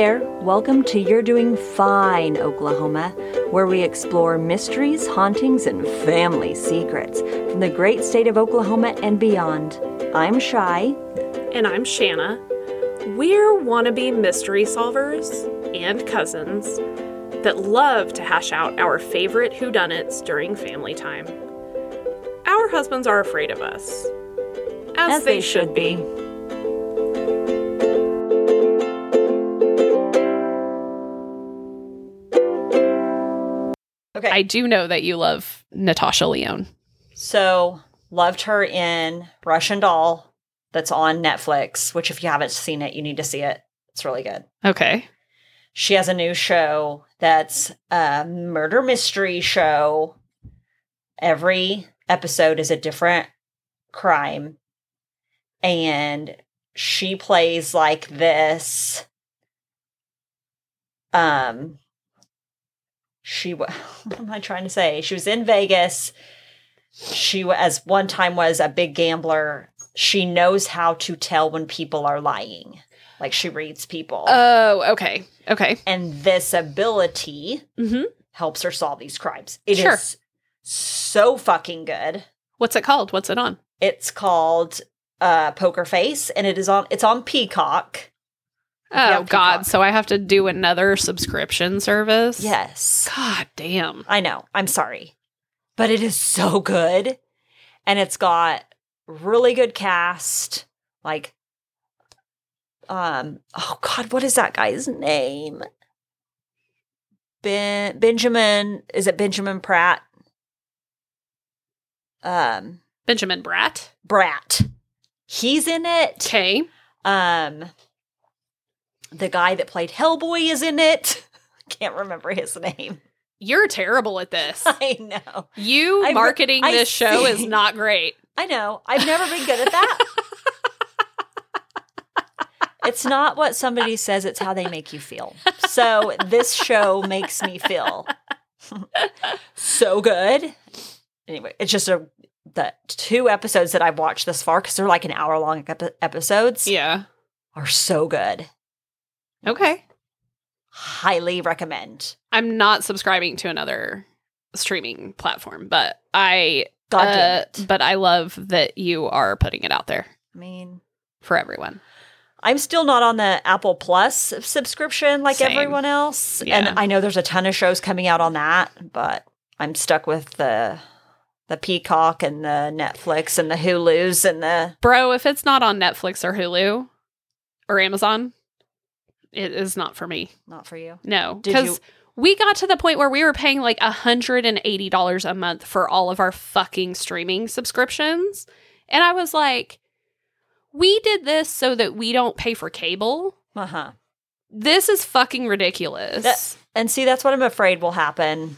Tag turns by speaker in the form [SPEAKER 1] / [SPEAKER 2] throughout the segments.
[SPEAKER 1] there. Welcome to You're Doing Fine, Oklahoma, where we explore mysteries, hauntings, and family secrets from the great state of Oklahoma and beyond. I'm Shy.
[SPEAKER 2] And I'm Shanna. We're wannabe mystery solvers and cousins that love to hash out our favorite whodunits during family time. Our husbands are afraid of us, as, they, should be.
[SPEAKER 1] Okay.
[SPEAKER 3] I do know that you love Natasha Lyonne.
[SPEAKER 1] So, loved her in Russian Doll, that's on Netflix, which if you haven't seen it, you need to see it. It's really good.
[SPEAKER 3] Okay.
[SPEAKER 1] She has a new show that's a murder mystery show. Every episode is a different crime. And she plays like this. Um, she, what am I trying to say? She was in Vegas. She, as one time, was a big gambler. She knows how to tell when people are lying. Like she reads people.
[SPEAKER 3] Oh, okay. Okay.
[SPEAKER 1] and this ability
[SPEAKER 3] Mm-hmm.
[SPEAKER 1] helps her solve these crimes. It is
[SPEAKER 3] Sure.
[SPEAKER 1] so fucking good.
[SPEAKER 3] What's it called? What's it on?
[SPEAKER 1] It's called uh Poker Face and it is on it's on Peacock.
[SPEAKER 3] Oh God! So I have to do another subscription service.
[SPEAKER 1] Yes.
[SPEAKER 3] God damn.
[SPEAKER 1] I know. I'm sorry. But it is so good. And it's got really good cast. Like um oh god, what is that guy's name? Ben Benjamin is it Benjamin Pratt? Um
[SPEAKER 3] Benjamin Bratt.
[SPEAKER 1] Brat. He's in it.
[SPEAKER 3] Okay.
[SPEAKER 1] Um the guy that played Hellboy is in it. Can't remember his name.
[SPEAKER 3] You're terrible at this.
[SPEAKER 1] I know.
[SPEAKER 3] You
[SPEAKER 1] I-
[SPEAKER 3] marketing
[SPEAKER 1] I
[SPEAKER 3] this show is not great.
[SPEAKER 1] I know. I've never been good at that. it's not what somebody says, it's how they make you feel. So this show makes me feel so good. Anyway, it's just a the two episodes that I've watched thus far because they're like an hour long epi- episodes
[SPEAKER 3] Yeah.
[SPEAKER 1] are so good.
[SPEAKER 3] Okay.
[SPEAKER 1] Highly recommend.
[SPEAKER 3] I'm not subscribing to another streaming platform, but I
[SPEAKER 1] damn
[SPEAKER 3] uh,
[SPEAKER 1] it.
[SPEAKER 3] but I love that you are putting it out there
[SPEAKER 1] I mean,
[SPEAKER 3] for everyone.
[SPEAKER 1] I'm still not on the Apple Plus subscription like
[SPEAKER 3] Same.
[SPEAKER 1] everyone else.
[SPEAKER 3] Yeah.
[SPEAKER 1] And I know there's a ton of shows coming out on that, but I'm stuck with the the Peacock and the Netflix and the Hulu's and the
[SPEAKER 3] Bro, if it's not on Netflix or Hulu or Amazon, it is not for me.
[SPEAKER 1] not for you.
[SPEAKER 3] No,
[SPEAKER 1] Did you
[SPEAKER 3] because we got to the point where we were paying like $180 a month for all of our fucking streaming subscriptions. And I was like, we did this so that we don't pay for cable.
[SPEAKER 1] uh-huh.
[SPEAKER 3] This is fucking ridiculous.
[SPEAKER 1] That- And see that's what I'm afraid will happen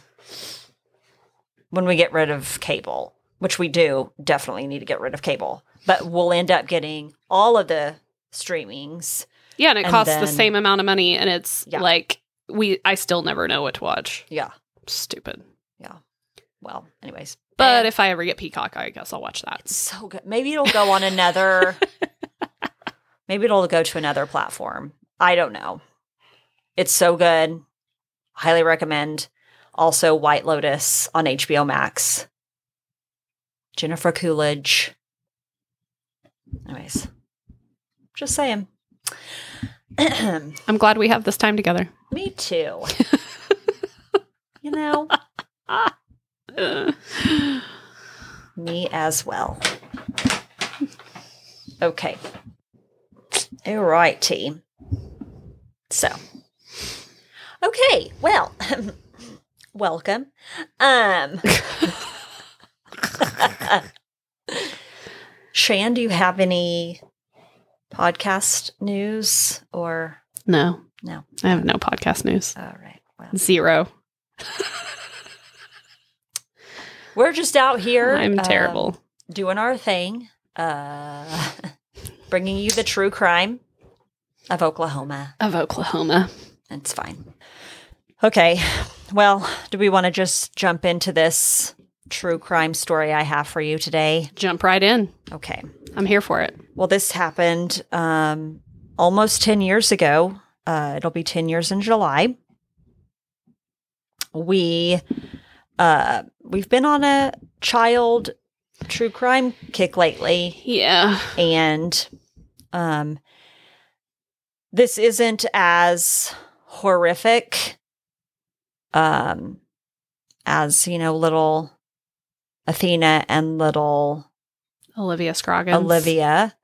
[SPEAKER 1] when we get rid of cable, which we do definitely need to get rid of cable. But we'll end up getting all of the streamings.
[SPEAKER 3] Yeah, and it
[SPEAKER 1] and
[SPEAKER 3] costs the same amount of money and it's
[SPEAKER 1] Yeah.
[SPEAKER 3] like we I still never know what to watch.
[SPEAKER 1] Yeah.
[SPEAKER 3] Stupid. Yeah.
[SPEAKER 1] Well, anyways.
[SPEAKER 3] But
[SPEAKER 1] And-
[SPEAKER 3] if I ever get Peacock, I guess I'll watch that.
[SPEAKER 1] It's so good. Maybe it'll go on another. maybe it'll go to another platform. I don't know. It's so good. Highly recommend. Also, White Lotus on HBO Max. Jennifer Coolidge. Anyways, just saying.
[SPEAKER 3] I'm glad we have this time together.
[SPEAKER 1] Me too. you know, me as well. Okay. All right, team. So, okay. Well, welcome. Um, Shan, do you have any podcast news or
[SPEAKER 3] no,
[SPEAKER 1] no?
[SPEAKER 3] I have no podcast news.
[SPEAKER 1] All right. Well,
[SPEAKER 3] Zero.
[SPEAKER 1] we're just out here.
[SPEAKER 3] I'm
[SPEAKER 1] um,
[SPEAKER 3] terrible.
[SPEAKER 1] doing our thing, uh, bringing you the true crime of Oklahoma.
[SPEAKER 3] of Oklahoma.
[SPEAKER 1] It's fine. Okay. Well, do we want to just jump into this true crime story I have for you today?
[SPEAKER 3] Jump right in.
[SPEAKER 1] Okay.
[SPEAKER 3] I'm here for it.
[SPEAKER 1] Well, this happened um, almost 10 years ago Uh, it'll be 10 years in July. We uh we've been on a child true crime kick lately
[SPEAKER 3] Yeah.
[SPEAKER 1] and um this isn't as horrific um as you know little Athena and little
[SPEAKER 3] Olivia Scroggins.
[SPEAKER 1] Olivia.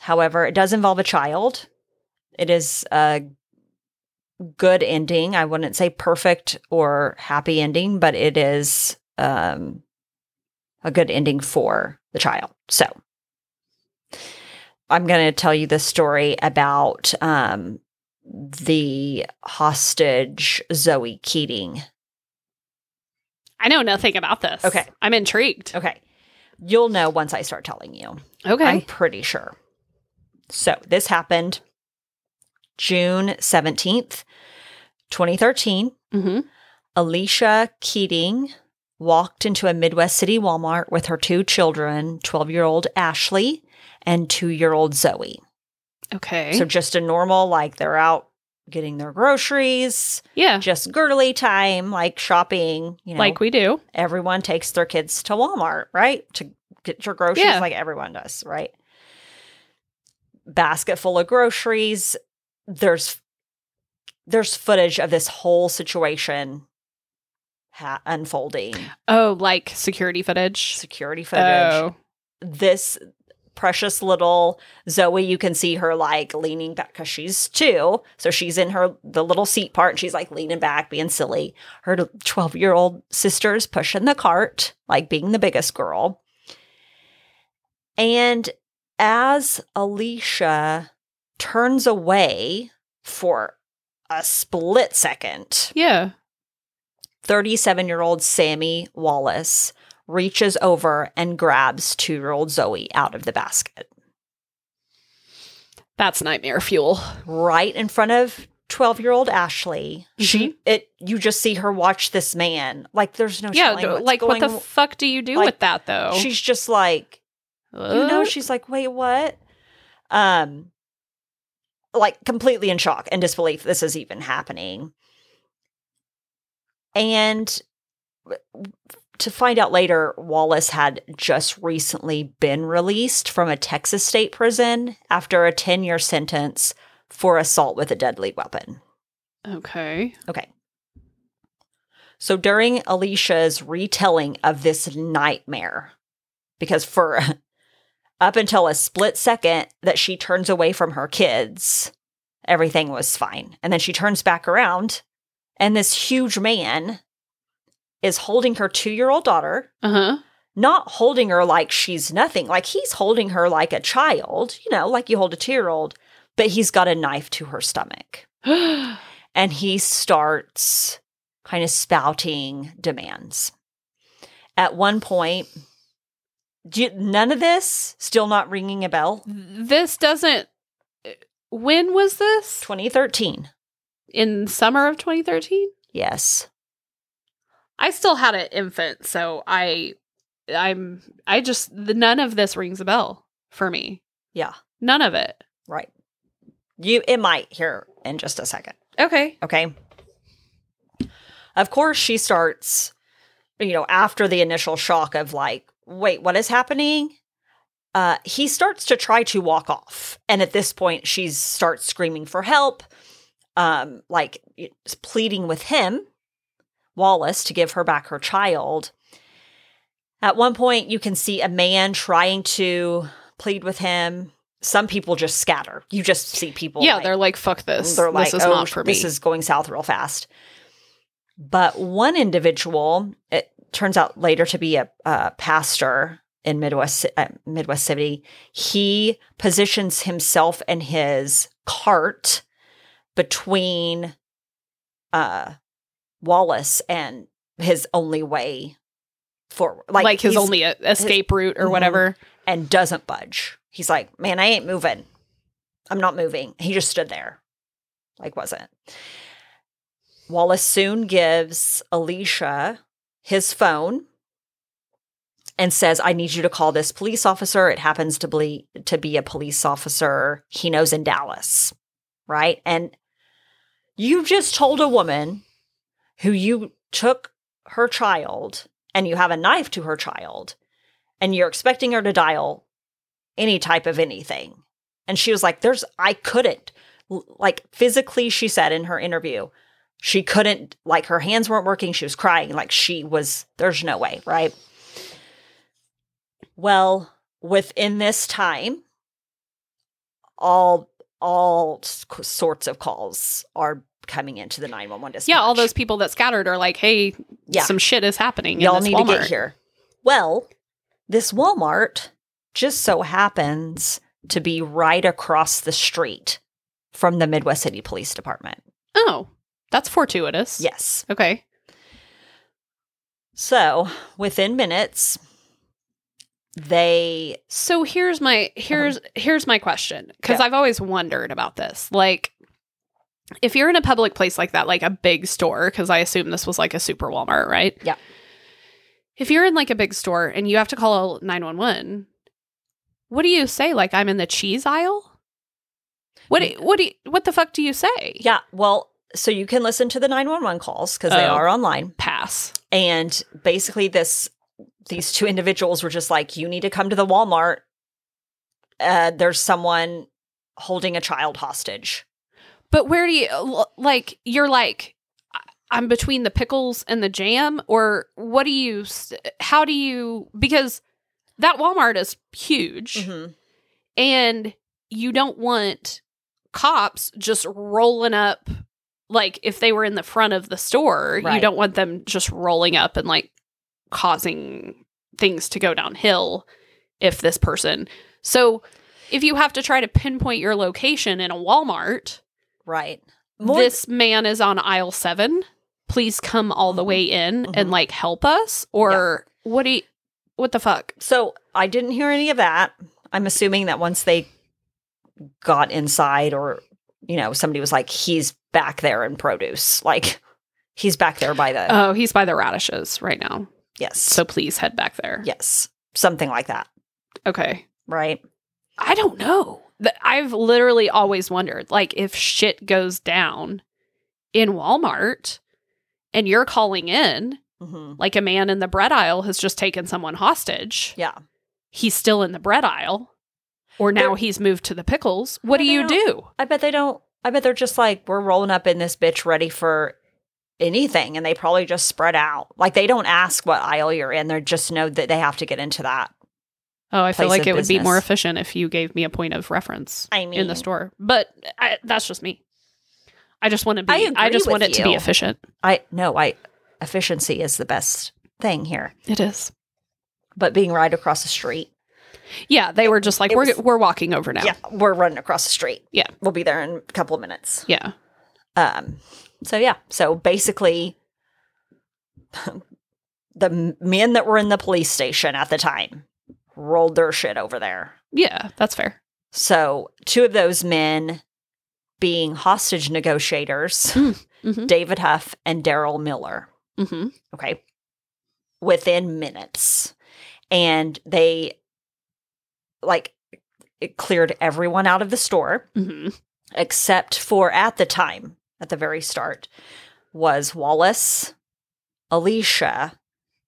[SPEAKER 1] However, it does involve a child. It is a good ending. I wouldn't say perfect or happy ending, but it is um, a good ending for the child. So, I'm going to tell you the story about um, the hostage Zoe Keating.
[SPEAKER 3] I know nothing about this.
[SPEAKER 1] Okay.
[SPEAKER 3] I'm intrigued.
[SPEAKER 1] Okay. You'll know once I start telling you.
[SPEAKER 3] Okay.
[SPEAKER 1] I'm pretty sure. So this happened June 17th, 2013.
[SPEAKER 3] hmm
[SPEAKER 1] Alicia Keating walked into a Midwest City Walmart with her two children, 12 year old Ashley and two year old Zoe.
[SPEAKER 3] Okay.
[SPEAKER 1] So just a normal, like they're out getting their groceries,
[SPEAKER 3] yeah.
[SPEAKER 1] just girly time, like shopping, you know.
[SPEAKER 3] like we do.
[SPEAKER 1] everyone takes their kids to Walmart, right? To get your groceries
[SPEAKER 3] Yeah.
[SPEAKER 1] like everyone does, right? Basket full of groceries. There's there's footage of this whole situation ha- unfolding.
[SPEAKER 3] Oh, like security footage.
[SPEAKER 1] Security footage.
[SPEAKER 3] Oh.
[SPEAKER 1] This precious little Zoe, you can see her like leaning back because she's two. So she's in her the little seat part and she's like leaning back, being silly. Her 12 year old sister's pushing the cart, like being the biggest girl. And as Alicia turns away for a split second,
[SPEAKER 3] Yeah.
[SPEAKER 1] 37 year old Sammy Wallace reaches over and grabs two year old Zoe out of the basket
[SPEAKER 3] That's nightmare fuel.
[SPEAKER 1] right in front of 12 year old Ashley. She, it, you just see her watch this man. Like, there's no
[SPEAKER 3] yeah. like, what the fuck do you do
[SPEAKER 1] like,
[SPEAKER 3] with that, though?
[SPEAKER 1] She's just like, you know, she's like, wait, what? Um, like completely in shock and disbelief this is even happening. And to find out later, Wallace had just recently been released from a Texas state prison after a 10 year sentence for assault with a deadly weapon.
[SPEAKER 3] okay.
[SPEAKER 1] Okay. So during Alicia's retelling of this nightmare, because for up until a split second that she turns away from her kids, everything was fine. And then she turns back around, and this huge man is holding her two year old daughter,
[SPEAKER 3] Uh
[SPEAKER 1] not holding her like she's nothing. Like he's holding her like a child, you know, like you hold a two year old, but he's got a knife to her stomach and he starts kind of spouting demands. At one point, do you, none of this still not ringing a bell.
[SPEAKER 3] this doesn't. When was this?
[SPEAKER 1] 2013.
[SPEAKER 3] In summer of 2013?
[SPEAKER 1] Yes.
[SPEAKER 3] I still had an infant, so I, I'm, I just the, none of this rings a bell for me.
[SPEAKER 1] Yeah.
[SPEAKER 3] None of it.
[SPEAKER 1] Right. You it might here in just a second.
[SPEAKER 3] Okay.
[SPEAKER 1] Okay. Of course she starts you know after the initial shock of like wait what is happening? Uh he starts to try to walk off. And at this point she starts screaming for help um like pleading with him Wallace to give her back her child. At one point you can see a man trying to plead with him. Some people just scatter. You just see people
[SPEAKER 3] yeah,
[SPEAKER 1] like,
[SPEAKER 3] they're like, "Fuck this.
[SPEAKER 1] they're like,
[SPEAKER 3] this is
[SPEAKER 1] oh,
[SPEAKER 3] not for me."
[SPEAKER 1] this is going south real fast. But one individual, it turns out later to be a, a pastor in Midwest uh, Midwest City. He positions himself and his cart between uh, Wallace and his only way forward,
[SPEAKER 3] like, his only uh, escape route or
[SPEAKER 1] Mhm.
[SPEAKER 3] whatever.
[SPEAKER 1] and doesn't budge. He's like, man, I ain't moving. I'm not moving. He just stood there, like, wasn't. Wallace soon gives Alicia his phone and says, I need you to call this police officer. It happens to be, to be a police officer he knows in Dallas. Right. And You just told a woman who you took her child and you have a knife to her child and you're expecting her to dial any type of anything. And she was like, There's, I couldn't. Like physically, she said in her interview, she couldn't, like her hands weren't working. She was crying. Like she was, there's no way, right? Well, within this time, all all sorts of calls are coming into the 911 dispatch.
[SPEAKER 3] Yeah, all those people that scattered are like, "Hey,
[SPEAKER 1] Yeah.
[SPEAKER 3] some shit is happening."
[SPEAKER 1] y'all need to get here. Well, this Walmart just so happens to be right across the street from the Midwest City Police Department.
[SPEAKER 3] Oh, that's fortuitous.
[SPEAKER 1] Yes.
[SPEAKER 3] Okay.
[SPEAKER 1] So, within minutes, they
[SPEAKER 3] So here's my uh-huh. here's here's my question because
[SPEAKER 1] Yeah.
[SPEAKER 3] I've always wondered about this. Like, if you're in a public place like that, like a big store, because I assume this was like a super Walmart, right?
[SPEAKER 1] Yeah.
[SPEAKER 3] If you're in like a big store and you have to call nine one one, what do you say? Like, I'm in the cheese aisle. What do, what do you, what the fuck do you say?
[SPEAKER 1] Yeah, well, so you can listen to the 911 calls because they
[SPEAKER 3] Oh.
[SPEAKER 1] are online.
[SPEAKER 3] Pass.
[SPEAKER 1] And basically this these two individuals were just like, you need to come to the Walmart. Uh, there's someone holding a child hostage.
[SPEAKER 3] But where do you like? You're like, I'm between the pickles and the jam, or what do you? How do you? Because that Walmart is huge,
[SPEAKER 1] Mhm.
[SPEAKER 3] and you don't want cops just rolling up. Like if they were in the front of the store, you don't want them just rolling up and like causing things to go downhill. If this person, so if you have to try to pinpoint your location in a Walmart,
[SPEAKER 1] Right.
[SPEAKER 3] this man is on aisle seven. Please come all the
[SPEAKER 1] Mhm.
[SPEAKER 3] way in and
[SPEAKER 1] Mhm.
[SPEAKER 3] like help us. Or what do you, what the fuck?
[SPEAKER 1] So I didn't hear any of that. I'm assuming that once they got inside, or you know, somebody was like, "He's back there in produce." Like he's back there by the
[SPEAKER 3] Oh, he's by the radishes right now.
[SPEAKER 1] yes,
[SPEAKER 3] So please head back there.
[SPEAKER 1] yes, something like that,
[SPEAKER 3] Okay.
[SPEAKER 1] right?
[SPEAKER 3] I don't know. Th- I've literally always wondered like if shit goes down in Walmart and you're calling in,
[SPEAKER 1] hmm
[SPEAKER 3] like a man in the bread aisle has just taken someone hostage.
[SPEAKER 1] Yeah.
[SPEAKER 3] He's still in the bread aisle. Or now
[SPEAKER 1] They're-
[SPEAKER 3] he's moved to the pickles. What do you do?
[SPEAKER 1] I bet they don't. I bet they're just like, we're rolling up in this bitch ready for anything. And they probably just spread out. Like they don't ask what aisle you're in. They just know that they have to get into that.
[SPEAKER 3] Oh, I feel like
[SPEAKER 1] of
[SPEAKER 3] it would be more efficient if you gave me a point of reference
[SPEAKER 1] I mean,
[SPEAKER 3] in the store. But I, that's just me. I just want to be.
[SPEAKER 1] I
[SPEAKER 3] I, just want
[SPEAKER 1] with
[SPEAKER 3] it to be efficient.
[SPEAKER 1] I no, I efficiency is the best thing here.
[SPEAKER 3] It is.
[SPEAKER 1] But being right across the street.
[SPEAKER 3] Yeah, they were just like we're
[SPEAKER 1] was-
[SPEAKER 3] we're walking over now.
[SPEAKER 1] Yeah, we're running across the street.
[SPEAKER 3] Yeah.
[SPEAKER 1] We'll be there in a couple of minutes.
[SPEAKER 3] Yeah.
[SPEAKER 1] Um so yeah, so basically the men that were in the police station at the time rolled their shit over there.
[SPEAKER 3] Yeah, that's fair.
[SPEAKER 1] So, two of those men being hostage negotiators,
[SPEAKER 3] hmm
[SPEAKER 1] David Huff and Daryl Miller.
[SPEAKER 3] hmm
[SPEAKER 1] Okay. Within minutes. And they like it cleared everyone out of the store
[SPEAKER 3] hmm
[SPEAKER 1] except for at the time, at the very start, was Wallace, Alicia,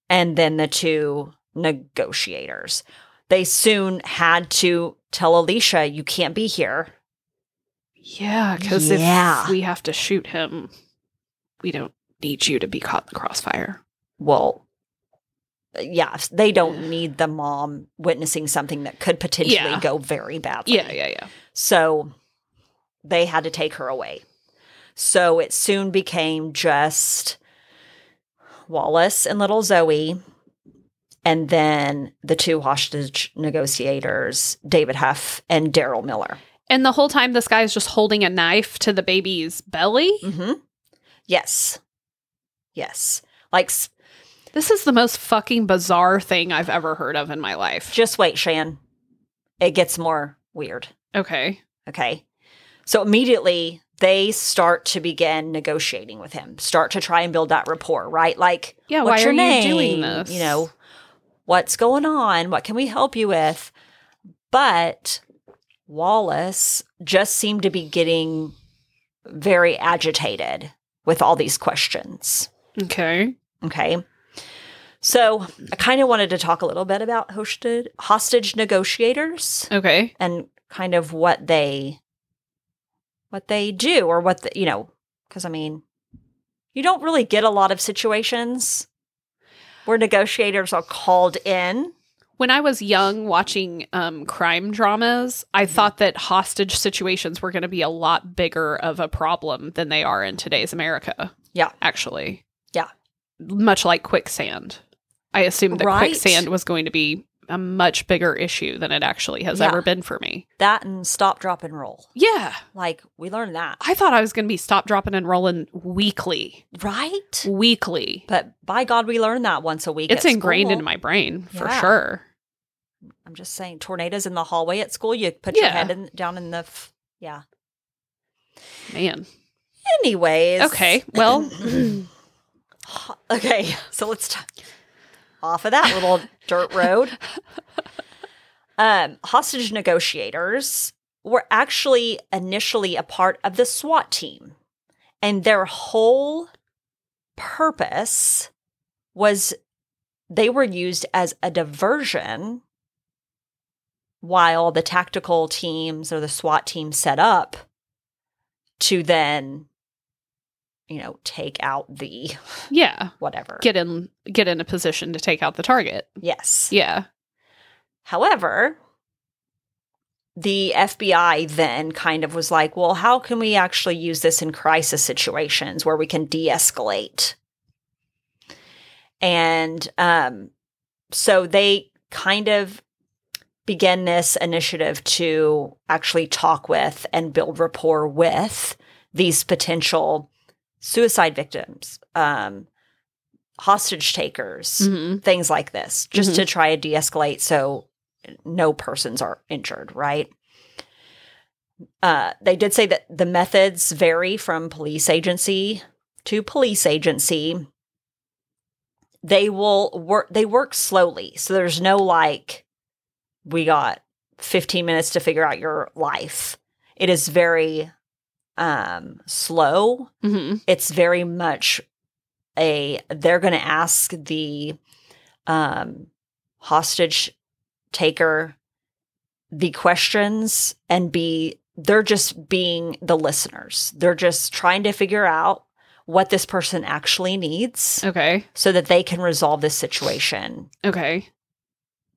[SPEAKER 1] and then the two negotiators. They soon had to tell Alicia, you can't be here.
[SPEAKER 3] Yeah, because
[SPEAKER 1] Yeah.
[SPEAKER 3] if we have to shoot him, we don't need you to be caught in the crossfire.
[SPEAKER 1] Well, yeah, they don't need the mom witnessing something that could potentially
[SPEAKER 3] Yeah.
[SPEAKER 1] go very badly.
[SPEAKER 3] Yeah, yeah, yeah.
[SPEAKER 1] So they had to take her away. So it soon became just Wallace and little Zoe, and then the two hostage negotiators, David Huff and Daryl Miller.
[SPEAKER 3] And the whole time, this guy's just holding a knife to the baby's belly.
[SPEAKER 1] Mm-hmm. Yes. Yes. Like,
[SPEAKER 3] This is the most fucking bizarre thing I've ever heard of in my life.
[SPEAKER 1] just wait, Shan. It gets more weird.
[SPEAKER 3] Okay.
[SPEAKER 1] Okay. So immediately they start to begin negotiating with him, start to try and build that rapport, right? Like,
[SPEAKER 3] Yeah,
[SPEAKER 1] what's
[SPEAKER 3] why
[SPEAKER 1] your
[SPEAKER 3] are
[SPEAKER 1] name?
[SPEAKER 3] you doing this?
[SPEAKER 1] You know, what's going on? What can we help you with? But Wallace just seemed to be getting very agitated with all these questions.
[SPEAKER 3] Okay.
[SPEAKER 1] Okay. So I kind of wanted to talk a little bit about hosted hostage negotiators
[SPEAKER 3] Okay.
[SPEAKER 1] and kind of what they what they do or what the, you know because I mean you don't really get a lot of situations where negotiators are called in.
[SPEAKER 3] When I was young watching um, crime dramas, I thought that hostage situations were going to be a lot bigger of a problem than they are in today's America.
[SPEAKER 1] Yeah.
[SPEAKER 3] Actually.
[SPEAKER 1] Yeah.
[SPEAKER 3] Much like quicksand. I assumed that
[SPEAKER 1] Right.
[SPEAKER 3] quicksand was going to be a much bigger issue than it actually has
[SPEAKER 1] Yeah.
[SPEAKER 3] ever been for me.
[SPEAKER 1] That and stop, drop, and roll.
[SPEAKER 3] Yeah.
[SPEAKER 1] Like we learned that,
[SPEAKER 3] I thought I was going to be stop, dropping, and rolling weekly.
[SPEAKER 1] right?
[SPEAKER 3] Weekly.
[SPEAKER 1] But by God, we learned that once a week.
[SPEAKER 3] It's ingrained
[SPEAKER 1] school.
[SPEAKER 3] into my brain for
[SPEAKER 1] Yeah.
[SPEAKER 3] sure.
[SPEAKER 1] I'm just saying, tornadoes in the hallway at school. You put your
[SPEAKER 3] Yeah.
[SPEAKER 1] head in, down in the. F- yeah.
[SPEAKER 3] Man.
[SPEAKER 1] Anyways.
[SPEAKER 3] Okay. Well,
[SPEAKER 1] okay. So let's t- off of that little dirt road. Um, hostage negotiators were actually initially a part of the SWAT team, and their whole purpose was they were used as a diversion while the tactical teams or the SWAT team set up to then you know take out the
[SPEAKER 3] yeah.
[SPEAKER 1] whatever
[SPEAKER 3] Get in get in a position to take out the target.
[SPEAKER 1] yes
[SPEAKER 3] Yeah.
[SPEAKER 1] However, the FBI then kind of was like, well, how can we actually use this in crisis situations where we can de escalate? And um, so they kind of began this initiative to actually talk with and build rapport with these potential suicide victims, um, hostage takers,
[SPEAKER 3] hmm
[SPEAKER 1] things like this, just to try to de escalate so no persons are injured, right? Uh, they did say that the methods vary from police agency to police agency. They will work, they work slowly. So there's no like, we got 15 minutes to figure out your life. It is very um, slow
[SPEAKER 3] hmm
[SPEAKER 1] it's very much a they're going to ask the um hostage taker the questions and be they're just being the listeners they're just trying to figure out what this person actually needs
[SPEAKER 3] Okay.
[SPEAKER 1] so that they can resolve this situation
[SPEAKER 3] Okay.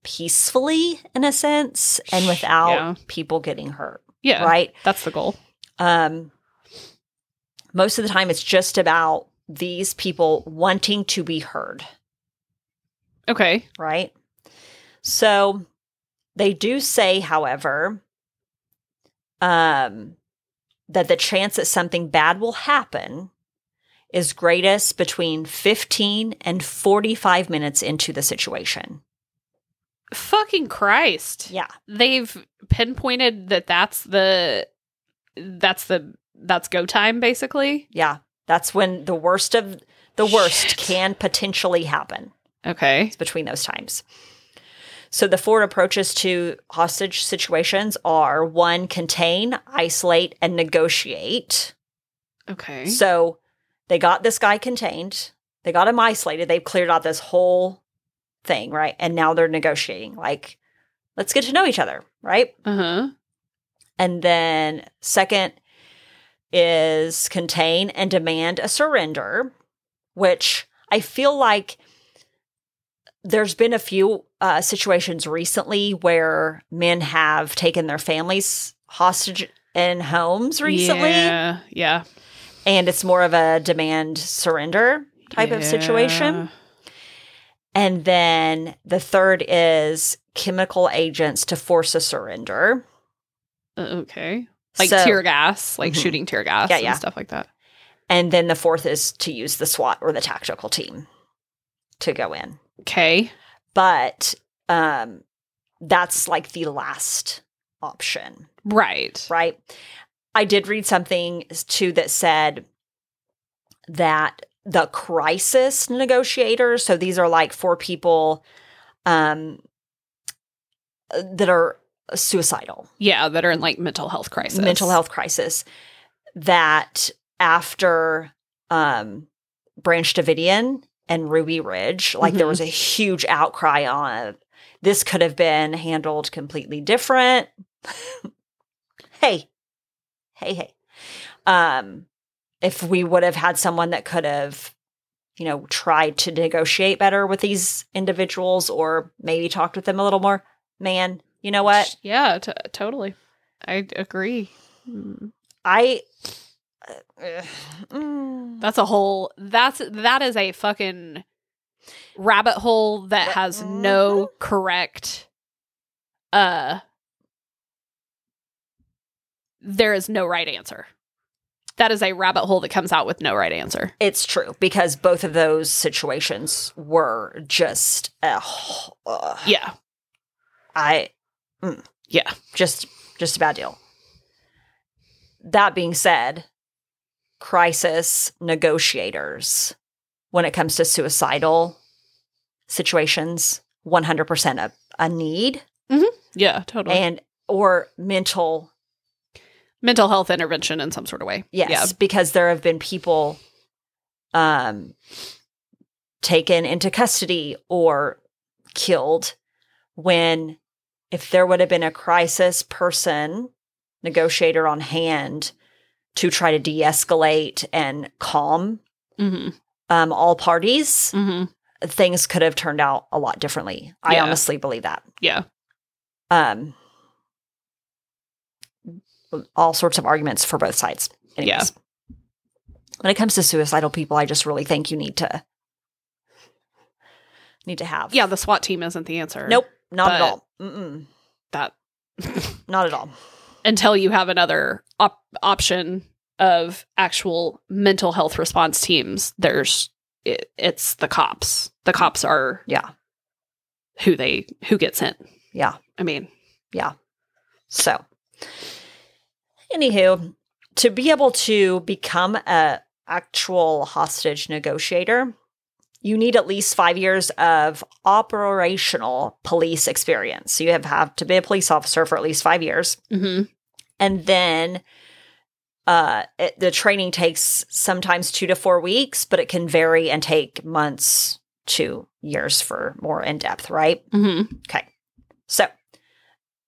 [SPEAKER 1] peacefully in a sense and without
[SPEAKER 3] Yeah.
[SPEAKER 1] people getting hurt
[SPEAKER 3] Yeah.
[SPEAKER 1] right
[SPEAKER 3] That's the goal.
[SPEAKER 1] Um, most of the time, it's just about these people wanting to be heard,
[SPEAKER 3] Okay.
[SPEAKER 1] right? So they do say, however, um, that the chance that something bad will happen is greatest between 15 and 45 minutes into the situation.
[SPEAKER 3] Fucking Christ.
[SPEAKER 1] Yeah.
[SPEAKER 3] They've pinpointed that that's the that's the that's go time basically.
[SPEAKER 1] Yeah. That's when the worst of the worst
[SPEAKER 3] Shit.
[SPEAKER 1] can potentially happen.
[SPEAKER 3] Okay.
[SPEAKER 1] It's between those times. So the four approaches to hostage situations are one, contain, isolate, and negotiate.
[SPEAKER 3] Okay.
[SPEAKER 1] So they got this guy contained, they got him isolated, they've cleared out this whole thing, right? And now they're negotiating. Like, let's get to know each other, right?
[SPEAKER 3] Uh-huh.
[SPEAKER 1] And then second is contain and demand a surrender, which I feel like there's been a few uh, situations recently where men have taken their families hostage in homes recently,
[SPEAKER 3] Yeah. Yeah.
[SPEAKER 1] and it's more of a demand surrender type of situation. And then the third is chemical agents to force a surrender.
[SPEAKER 3] Uh, okay. Like
[SPEAKER 1] So-
[SPEAKER 3] tear gas, like
[SPEAKER 1] Mhm.
[SPEAKER 3] shooting tear gas
[SPEAKER 1] Yeah,
[SPEAKER 3] and
[SPEAKER 1] yeah.
[SPEAKER 3] stuff like that.
[SPEAKER 1] And then the fourth is to use the SWAT or the tactical team to go in.
[SPEAKER 3] Okay.
[SPEAKER 1] But um that's like the last option,
[SPEAKER 3] Right.
[SPEAKER 1] right? I did read something too that said that the crisis negotiators, so these are like four people um that are suicidal,
[SPEAKER 3] Yeah, that are in like mental health crisis.
[SPEAKER 1] mental health crisis. that after um, Branch Davidian and Ruby Ridge, like there
[SPEAKER 3] Mhm.
[SPEAKER 1] was a huge outcry on this could have been handled completely different. hey, hey, hey. Um, if we would have had someone that could have, you know, tried to negotiate better with these individuals or maybe talked with them a little more, man, you know what?
[SPEAKER 3] Yeah, t- totally. I agree.
[SPEAKER 1] I. Uh, mm,
[SPEAKER 3] That's a whole that's that is a fucking rabbit hole that
[SPEAKER 1] That-
[SPEAKER 3] has no correct uh there is no right answer. That is a rabbit hole that comes out with no right answer.
[SPEAKER 1] it's true because both of those situations were just. Uh, uh,
[SPEAKER 3] Yeah.
[SPEAKER 1] I
[SPEAKER 3] Yeah.
[SPEAKER 1] just just a bad deal. That being said, crisis negotiators when it comes to suicidal situations 100% a, a need
[SPEAKER 3] Yeah, totally.
[SPEAKER 1] and or mental
[SPEAKER 3] Mental health intervention in some sort of way.
[SPEAKER 1] yes
[SPEAKER 3] Yeah.
[SPEAKER 1] because there have been people um taken into custody or killed when if there would have been a crisis person negotiator on hand to try to de-escalate and calm
[SPEAKER 3] hmm
[SPEAKER 1] um, all parties
[SPEAKER 3] hmm
[SPEAKER 1] things could have turned out a lot differently i
[SPEAKER 3] Yeah.
[SPEAKER 1] honestly believe that
[SPEAKER 3] Yeah.
[SPEAKER 1] um all sorts of arguments for both sides Anyways. when it comes to suicidal people i just really think you need to need to have
[SPEAKER 3] Yeah, the SWAT team isn't the answer.
[SPEAKER 1] nope not at all Mm-mm,
[SPEAKER 3] That
[SPEAKER 1] not at all
[SPEAKER 3] until you have another op- option of actual mental health response teams, there's it, it's the cops. The cops are
[SPEAKER 1] yeah
[SPEAKER 3] who they who get sent.
[SPEAKER 1] yeah
[SPEAKER 3] I mean, yeah.
[SPEAKER 1] so anywho to be able to become a actual hostage negotiator you need at least five years of operational police experience so you have, have to be a police officer for at least five years
[SPEAKER 3] mhm.
[SPEAKER 1] and then uh it, the training takes sometimes two to four weeks but it can vary and take months to years for more in-depth right
[SPEAKER 3] Mhm.
[SPEAKER 1] okay so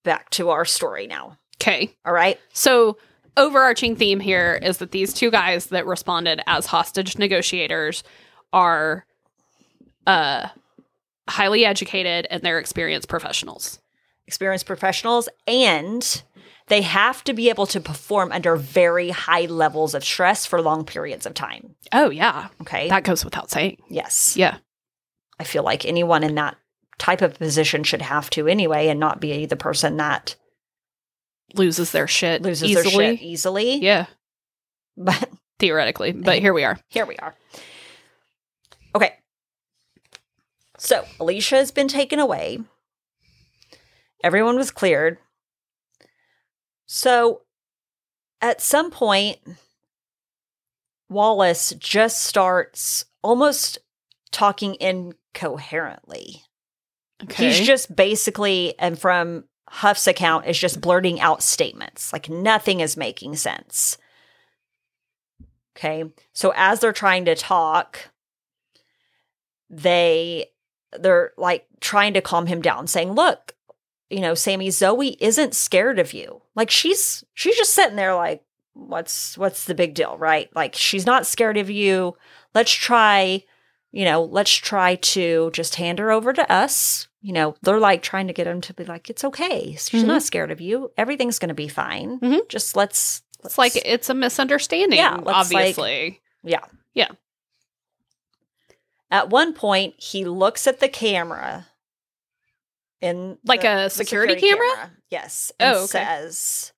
[SPEAKER 1] back to our story now
[SPEAKER 3] okay.
[SPEAKER 1] all right
[SPEAKER 3] So overarching theme here is that these two guys that responded as hostage negotiators are uh highly educated and they're experienced professionals.
[SPEAKER 1] experienced professionals and they have to be able to perform under very high levels of stress for long periods of time
[SPEAKER 3] Oh yeah,
[SPEAKER 1] okay
[SPEAKER 3] that goes without saying.
[SPEAKER 1] yes
[SPEAKER 3] Yeah.
[SPEAKER 1] i feel like anyone in that type of position should have to anyway and not be the person that
[SPEAKER 3] Loses their shit
[SPEAKER 1] loses
[SPEAKER 3] easily.
[SPEAKER 1] their shit easily
[SPEAKER 3] Yeah,
[SPEAKER 1] but
[SPEAKER 3] theoretically, but here we are.
[SPEAKER 1] here we are okay so alicia has been taken away. Everyone was cleared. So at some point wallace just starts almost talking incoherently.
[SPEAKER 3] Okay.
[SPEAKER 1] he's just basically and from huff's account is just blurting out statements like nothing is making sense. Okay so as they're trying to talk they they're like trying to calm him down saying look you know sammy zoe isn't scared of you like she's she's just sitting there like what's what's the big deal right like she's not scared of you let's try you know let's try to just hand her over to us you know they're like trying to get him to be like it's okay she's
[SPEAKER 3] Mhm.
[SPEAKER 1] not scared of you everything's going to be fine
[SPEAKER 3] Mhm.
[SPEAKER 1] just let's
[SPEAKER 3] it's like it's a misunderstanding.
[SPEAKER 1] Yeah, let's, like-
[SPEAKER 3] obviously.
[SPEAKER 1] Yeah.
[SPEAKER 3] Yeah.
[SPEAKER 1] At one point, he looks at the camera in
[SPEAKER 3] Like
[SPEAKER 1] the-
[SPEAKER 3] a
[SPEAKER 1] the
[SPEAKER 3] security camera?
[SPEAKER 1] Yes. And
[SPEAKER 3] Oh, okay.
[SPEAKER 1] says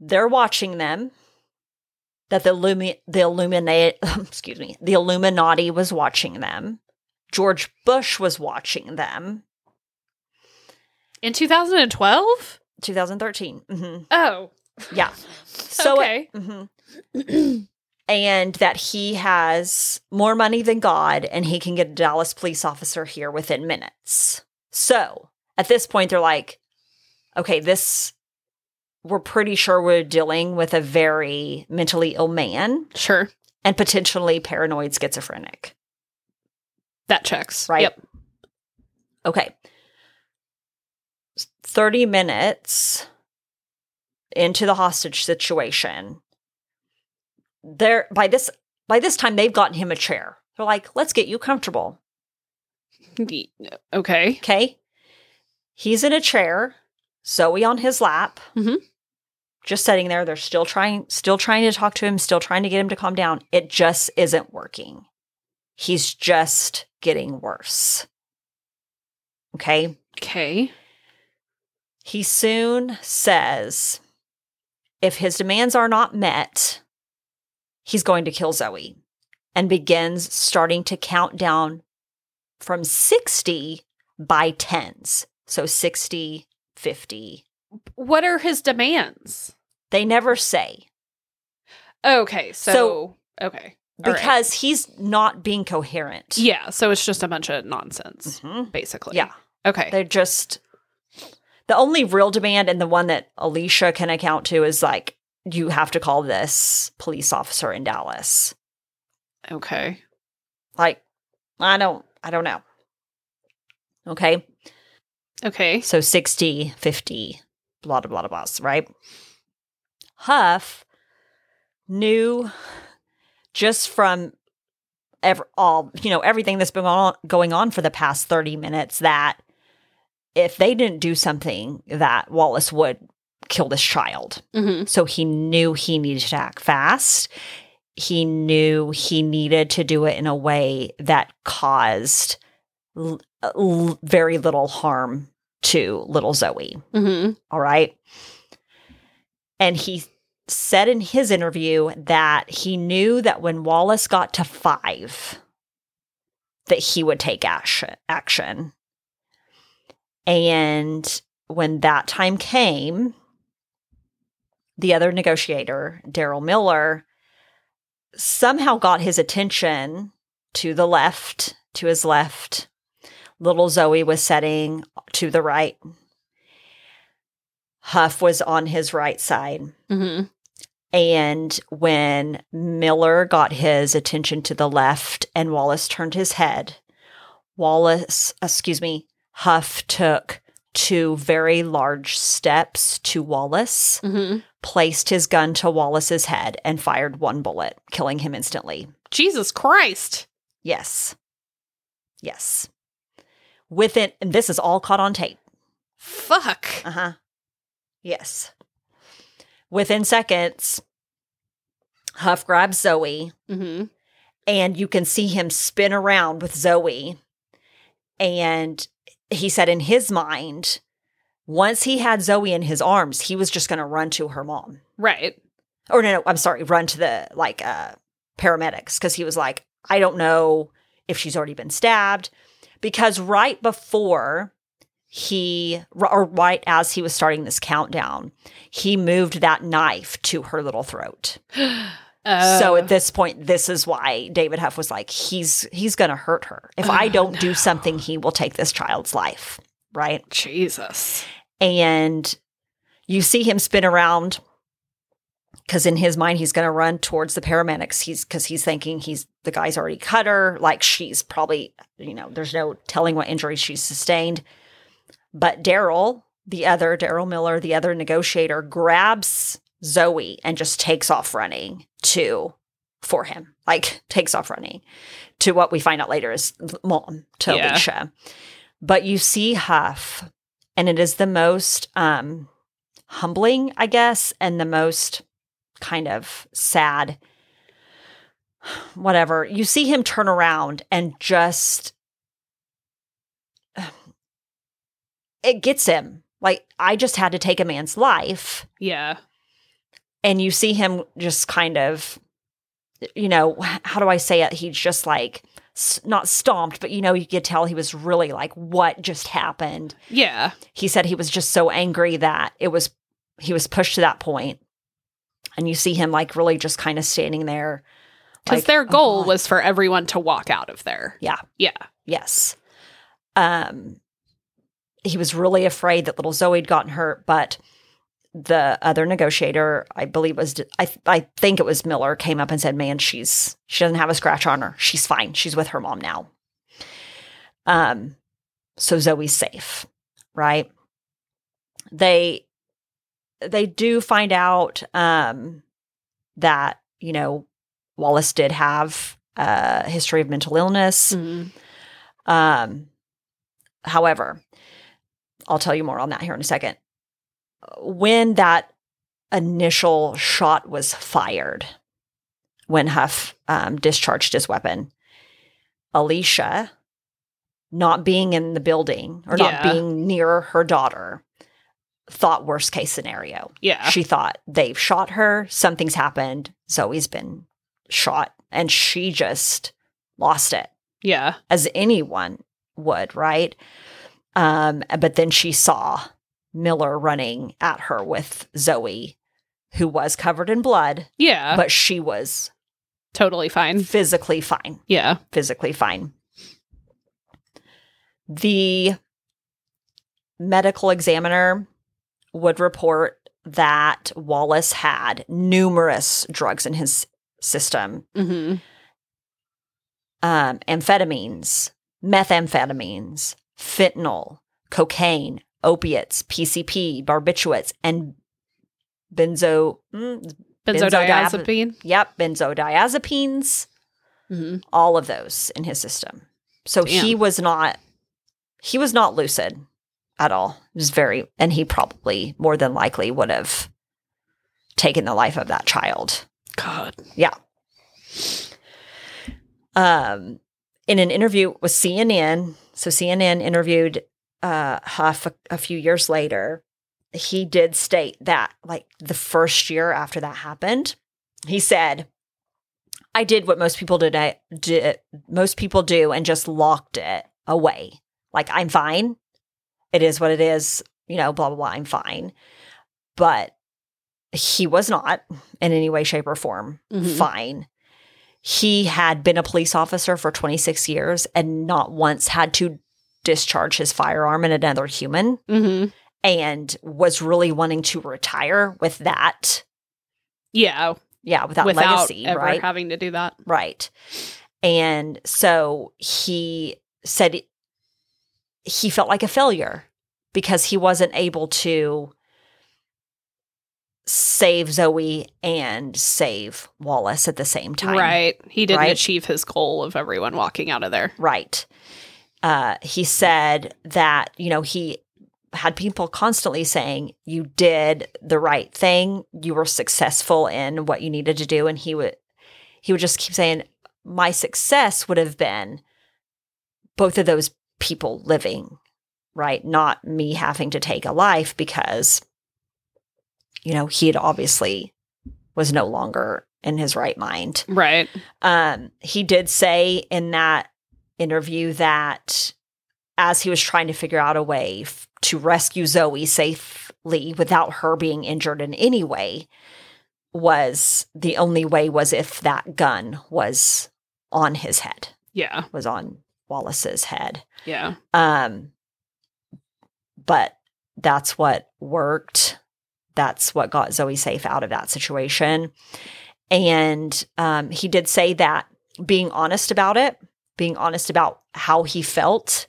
[SPEAKER 1] they're watching them. That the Illumi- the illuminate excuse me the Illuminati was watching them. George Bush was watching them.
[SPEAKER 3] In 2012?
[SPEAKER 1] 2013. hmm
[SPEAKER 3] Oh.
[SPEAKER 1] Yeah. So
[SPEAKER 3] okay.
[SPEAKER 1] Mhm. and that he has more money than God and he can get a Dallas police officer here within minutes. So at this point, they're like, okay, this we're pretty sure we're dealing with a very mentally ill man
[SPEAKER 3] Sure.
[SPEAKER 1] and potentially paranoid schizophrenic.
[SPEAKER 3] That checks.
[SPEAKER 1] Right.
[SPEAKER 3] Yep.
[SPEAKER 1] Okay. 30 minutes into the hostage situation. There by this by this time they've gotten him a chair. They're like, "Let's get you comfortable."
[SPEAKER 3] Okay.
[SPEAKER 1] Okay? He's in a chair, Zoe on his lap.
[SPEAKER 3] Mhm.
[SPEAKER 1] Just sitting there. They're still trying still trying to talk to him, still trying to get him to calm down. It just isn't working. He's just getting worse. Okay?
[SPEAKER 3] Okay.
[SPEAKER 1] He soon says if his demands are not met, he's going to kill Zoe and begins starting to count down from 60 by tens. So 60, 50.
[SPEAKER 3] What are his demands?
[SPEAKER 1] They never say
[SPEAKER 3] Okay. So,
[SPEAKER 1] So-
[SPEAKER 3] okay. All right.
[SPEAKER 1] because he's not being coherent.
[SPEAKER 3] Yeah. So it's just a bunch of nonsense,
[SPEAKER 1] Mhm.
[SPEAKER 3] basically.
[SPEAKER 1] Yeah.
[SPEAKER 3] Okay.
[SPEAKER 1] They're just the only real demand and the one that Alicia can account to is like, you have to call this police officer in Dallas.
[SPEAKER 3] okay.
[SPEAKER 1] Like, I don't, I don't know. Okay.
[SPEAKER 3] Okay.
[SPEAKER 1] So 60, 50, blah, blah, blah, blah, right? Huff knew just from ever, all, you know, everything that's been on, going on for the past 30 minutes that if they didn't do something, that Wallace would kill this child.
[SPEAKER 3] hmm
[SPEAKER 1] So he knew he needed to act fast. He knew he needed to do it in a way that caused l- l- very little harm to little Zoe.
[SPEAKER 3] hmm
[SPEAKER 1] All right. And he said in his interview that he knew that when Wallace got to five, that he would take action. And when that time came, the other negotiator, Daryl Miller, somehow got his attention to the left, to his left. Little Zoe was sitting to the right. Huff was on his right side.
[SPEAKER 3] hmm
[SPEAKER 1] And when Miller got his attention to the left and Wallace turned his head, Wallace, excuse me, Huff took two very large steps to Wallace,
[SPEAKER 3] hmm
[SPEAKER 1] placed his gun to Wallace's head, and fired one bullet, killing him instantly.
[SPEAKER 3] Jesus Christ.
[SPEAKER 1] Yes. Yes. Within, and this is all caught on tape.
[SPEAKER 3] Fuck.
[SPEAKER 1] Uh huh. Yes. Within seconds, Huff grabs Zoe,
[SPEAKER 3] hmm
[SPEAKER 1] and you can see him spin around with Zoe. And he said in his mind, once he had Zoe in his arms, he was just going to run to her mom.
[SPEAKER 3] Right.
[SPEAKER 1] Or no, no, I'm sorry, run to the like uh paramedics because he was like, I don't know if she's already been stabbed because right before he or right as he was starting this countdown, he moved that knife to her little throat. So at this point, this is why David Huff was like, he's he's gonna hurt her. If I
[SPEAKER 3] Oh,
[SPEAKER 1] don't do something, he will take this child's life. Right.
[SPEAKER 3] Jesus.
[SPEAKER 1] And you see him spin around because in his mind he's gonna run towards the paramedics. He's because he's thinking he's the guy's already cut her, like she's probably, you know, there's no telling what injuries she's sustained. But Daryl, the other Daryl Miller, the other negotiator, grabs Zoe and just takes off running to for him. Like takes off running to what we find out later is mom to
[SPEAKER 3] Yeah.
[SPEAKER 1] Alicia. But you see Huff, and it is the most um humbling, I guess, and the most kind of sad whatever. You see him turn around and just it gets him. Like I just had to take a man's life
[SPEAKER 3] Yeah.
[SPEAKER 1] and you see him just kind of you know how do i say it he's just like not stomped but you know you could tell he was really like what just happened
[SPEAKER 3] Yeah.
[SPEAKER 1] he said he was just so angry that it was he was pushed to that point and you see him like really just kind of standing there
[SPEAKER 3] Because
[SPEAKER 1] like,
[SPEAKER 3] their
[SPEAKER 1] oh,
[SPEAKER 3] goal
[SPEAKER 1] God.
[SPEAKER 3] was for everyone to walk out of there.
[SPEAKER 1] Yeah.
[SPEAKER 3] Yeah.
[SPEAKER 1] Yes. Um he was really afraid that little Zoe had gotten hurt, but the other negotiator, I believe was I I think it was Miller, came up and said, "Man, she's she doesn't have a scratch on her. She's fine. She's with her mom now." Um, so Zoe's safe, right? They they do find out um that you know Wallace did have a history of mental illness.
[SPEAKER 3] Mhm.
[SPEAKER 1] Um, however, I'll tell you more on that here in a second. When that initial shot was fired, when Huff um, discharged his weapon, Alicia, not being in the building or not being near her daughter, thought worst case scenario.
[SPEAKER 3] Yeah.
[SPEAKER 1] She thought they've shot her, something's happened, Zoe's been shot, and she just lost it
[SPEAKER 3] yeah.
[SPEAKER 1] as anyone would, right? Um, but then she saw Miller running at her with Zoe, who was covered in blood,
[SPEAKER 3] Yeah.
[SPEAKER 1] but she was
[SPEAKER 3] totally fine.
[SPEAKER 1] physically fine.
[SPEAKER 3] Yeah.
[SPEAKER 1] Physically fine. The medical examiner would report that Wallace had numerous drugs in his system
[SPEAKER 3] hmm
[SPEAKER 1] um, amphetamines, methamphetamines, fentanyl, cocaine, opiates, PCP, barbiturates, and benzo. Mm,
[SPEAKER 3] Benzodiazepine.
[SPEAKER 1] yep, benzodiazepines.
[SPEAKER 3] hmm
[SPEAKER 1] All of those in his system. So he was not. He was not lucid at all. He was very, and he probably more than likely would have taken the life of that child.
[SPEAKER 3] God.
[SPEAKER 1] Yeah. Um, in an interview with CNN, so CNN interviewed uh, Huff a, a few years later. He did state that, like the first year after that happened, he said, "I did what most people did, I did most people do, and just locked it away. Like I'm fine. It is what it is. You know, blah blah blah. I'm fine." But he was not in any way, shape, or form
[SPEAKER 3] Mhm.
[SPEAKER 1] fine. He had been a police officer for 26 years and not once had to discharge his firearm in another human
[SPEAKER 3] hmm
[SPEAKER 1] and was really wanting to retire with that.
[SPEAKER 3] Yeah.
[SPEAKER 1] Yeah, with that
[SPEAKER 3] without
[SPEAKER 1] legacy,
[SPEAKER 3] ever
[SPEAKER 1] right?
[SPEAKER 3] having to do that.
[SPEAKER 1] Right. And so he said he felt like a failure because he wasn't able to save Zoe and save Wallace at the same time.
[SPEAKER 3] Right. He didn't
[SPEAKER 1] Right?
[SPEAKER 3] achieve his goal of everyone walking out of there.
[SPEAKER 1] Right. Uh, he said that, you know, he had people constantly saying, you did the right thing. You were successful in what you needed to do. And he would, he would just keep saying, my success would have been both of those people living, right? Not me having to take a life because, you know, he had obviously was no longer in his right mind.
[SPEAKER 3] Right.
[SPEAKER 1] Um, he did say in that interview that as he was trying to figure out a way f- to rescue Zoe safely without her being injured in any way, was the only way was if that gun was on his head,
[SPEAKER 3] Yeah.
[SPEAKER 1] was on Wallace's head.
[SPEAKER 3] Yeah.
[SPEAKER 1] Um, but that's what worked. That's what got Zoe safe out of that situation. And um, he did say that being honest about it, being honest about how he felt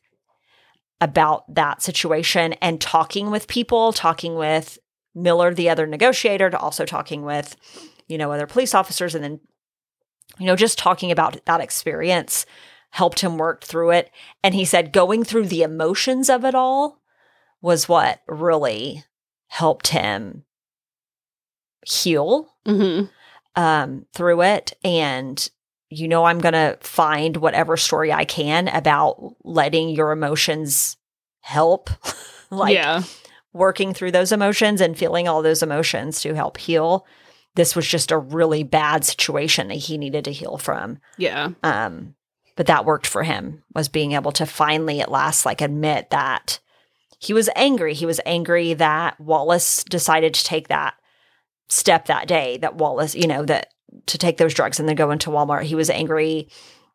[SPEAKER 1] about that situation and talking with people, talking with Miller, the other negotiator, to also talking with, you know, other police officers, and then, you know, just talking about that experience helped him work through it. And he said going through the emotions of it all was what really helped him heal
[SPEAKER 3] hmm
[SPEAKER 1] um, through it. And, you know, I'm going to find whatever story I can about letting your emotions help, like
[SPEAKER 3] yeah.
[SPEAKER 1] working through those emotions and feeling all those emotions to help heal. This was just a really bad situation that he needed to heal from.
[SPEAKER 3] Yeah.
[SPEAKER 1] Um, but that worked for him was being able to finally at last like admit that he was angry. He was angry that Wallace decided to take that step that day, that Wallace, you know, that to take those drugs and then go into Walmart. He was angry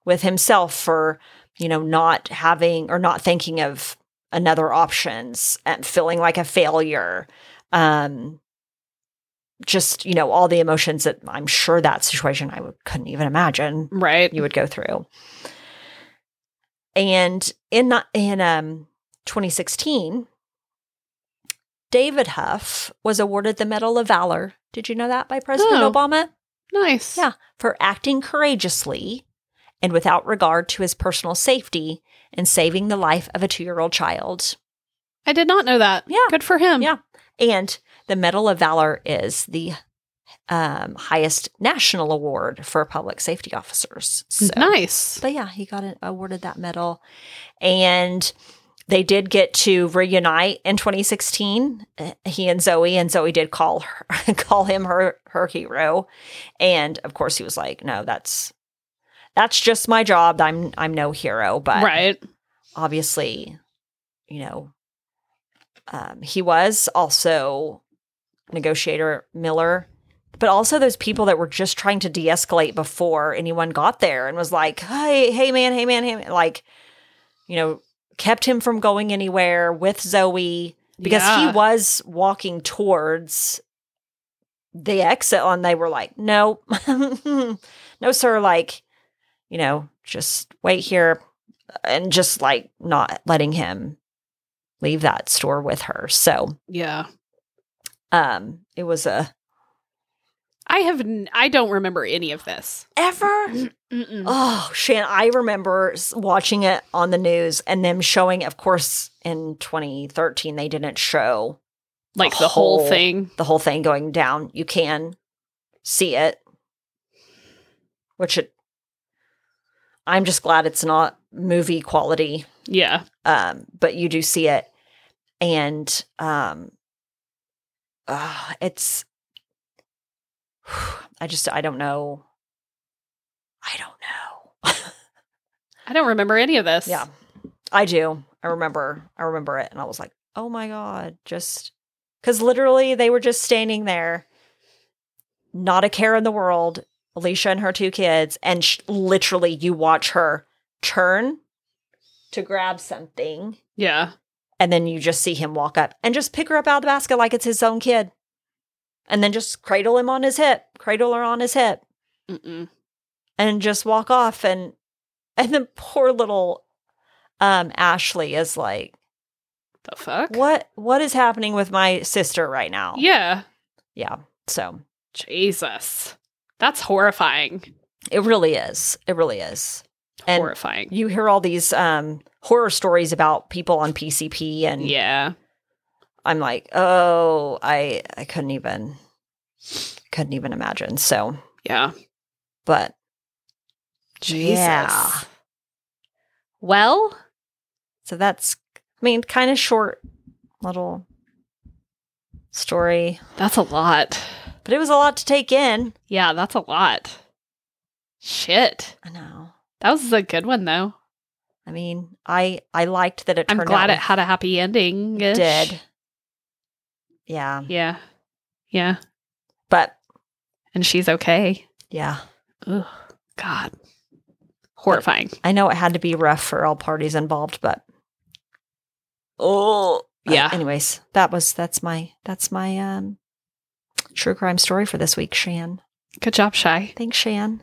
[SPEAKER 1] with himself for, you know, not having or not thinking of another options and feeling like a failure. Um, just, you know, all the emotions that I'm sure that situation I would, couldn't even imagine
[SPEAKER 3] Right.
[SPEAKER 1] you would go through. And in not- in um 2016, David Huff was awarded the Medal of Valor. Did you know that by President
[SPEAKER 3] Oh.
[SPEAKER 1] Obama?
[SPEAKER 3] Nice.
[SPEAKER 1] Yeah, for acting courageously and without regard to his personal safety and saving the life of a 2-year-old child.
[SPEAKER 3] I did not know that.
[SPEAKER 1] Yeah.
[SPEAKER 3] Good for him.
[SPEAKER 1] Yeah. And the Medal of Valor is the um, highest national award for public safety officers. So,
[SPEAKER 3] Nice.
[SPEAKER 1] but yeah, he got awarded that medal, and they did get to reunite in 2016. Uh, He and Zoe, and Zoe did call her, call him her her hero, and of course he was like, "No, that's that's just my job. I'm I'm no hero." But
[SPEAKER 3] right.
[SPEAKER 1] obviously, you know, um, he was also negotiator Miller, but also those people that were just trying to de-escalate before anyone got there and was like, "Hey, hey, man, hey, man, hey, man," like, you know, kept him from going anywhere with Zoe because
[SPEAKER 3] Yeah.
[SPEAKER 1] he was walking towards the exit and they were like no no sir like you know just wait here and just like not letting him leave that store with her so
[SPEAKER 3] Yeah.
[SPEAKER 1] um it was a
[SPEAKER 3] I have. N- I don't remember any of this.
[SPEAKER 1] ever
[SPEAKER 3] Mm-mm.
[SPEAKER 1] oh shan i remember watching it on the news and them showing of course in 2013 they didn't show
[SPEAKER 3] like the whole
[SPEAKER 1] whole-
[SPEAKER 3] thing.
[SPEAKER 1] the whole thing going down. You can see it, which it. I'm just glad it's not movie quality,
[SPEAKER 3] Yeah.
[SPEAKER 1] um, but you do see it, and um, uh, it's. I just I don't know. I don't know.
[SPEAKER 3] I don't remember any of this.
[SPEAKER 1] yeah, I do. I remember. I remember it, and I was like, "Oh my god!" Just because literally they were just standing there, not a care in the world. Alicia and her two kids, and sh- literally you watch her turn to grab something,
[SPEAKER 3] Yeah.
[SPEAKER 1] and then you just see him walk up and just pick her up out of the basket like it's his own kid, and then just cradle him on his hip, cradle her on his hip,
[SPEAKER 3] Mm-mm.
[SPEAKER 1] and just walk off and and then poor little um Ashley is like
[SPEAKER 3] The fuck?
[SPEAKER 1] what what is happening with my sister right now
[SPEAKER 3] Yeah.
[SPEAKER 1] yeah so
[SPEAKER 3] Jesus. That's horrifying.
[SPEAKER 1] it really is it really is and
[SPEAKER 3] horrifying.
[SPEAKER 1] you hear all these um horror stories about people on PCP and
[SPEAKER 3] Yeah.
[SPEAKER 1] I'm like oh I I couldn't even couldn't even imagine so
[SPEAKER 3] Yeah.
[SPEAKER 1] but
[SPEAKER 3] Jesus.
[SPEAKER 1] Yeah.
[SPEAKER 3] Well,
[SPEAKER 1] so that's I mean kind of short little story
[SPEAKER 3] that's a lot.
[SPEAKER 1] but it was a lot to take in
[SPEAKER 3] Yeah, that's a lot. Shit.
[SPEAKER 1] I know
[SPEAKER 3] That was a good one though.
[SPEAKER 1] I mean, I I liked that it
[SPEAKER 3] I'm glad
[SPEAKER 1] out
[SPEAKER 3] it had a happy ending.
[SPEAKER 1] it did. Yeah,
[SPEAKER 3] Yeah. Yeah.
[SPEAKER 1] but
[SPEAKER 3] And she's okay.
[SPEAKER 1] yeah,
[SPEAKER 3] Ugh. God. Horrifying.
[SPEAKER 1] I know it had to be rough for all parties involved, but oh
[SPEAKER 3] Yeah.
[SPEAKER 1] anyways, that was that's my that's my um true crime story for this week, Shan.
[SPEAKER 3] Good job, Shy.
[SPEAKER 1] Thanks, Shan.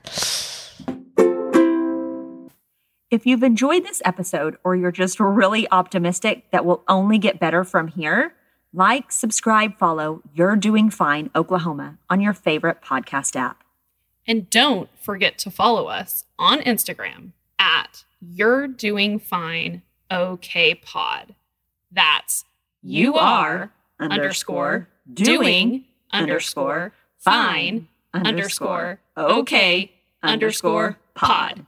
[SPEAKER 4] If you've enjoyed this episode or you're just really optimistic that we'll only get better from here, like, subscribe, follow You're Doing Fine Oklahoma on your favorite podcast app.
[SPEAKER 2] And don't forget to follow us on Instagram at You're Doing Fine OK Pod. That's you are underscore doing underscore fine underscore okay underscore pod.